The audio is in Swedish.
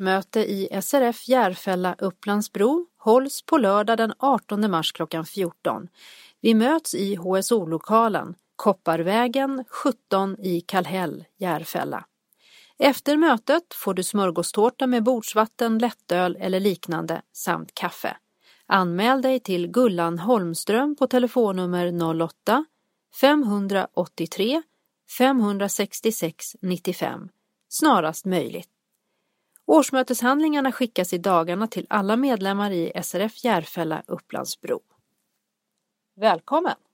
Möte i SRF Järfälla Upplandsbro hålls på lördag den 18 mars klockan 14. Vi möts i HSO-lokalen Kopparvägen 17 i Kallhäll, Järfälla. Efter mötet får du smörgåstårta med bordsvatten, lättöl eller liknande samt kaffe. Anmäl dig till Gullan Holmström på telefonnummer 08 583 566 95 snarast möjligt. Årsmöteshandlingarna skickas i dagarna till alla medlemmar i SRF Järfälla Upplandsbro. Välkommen!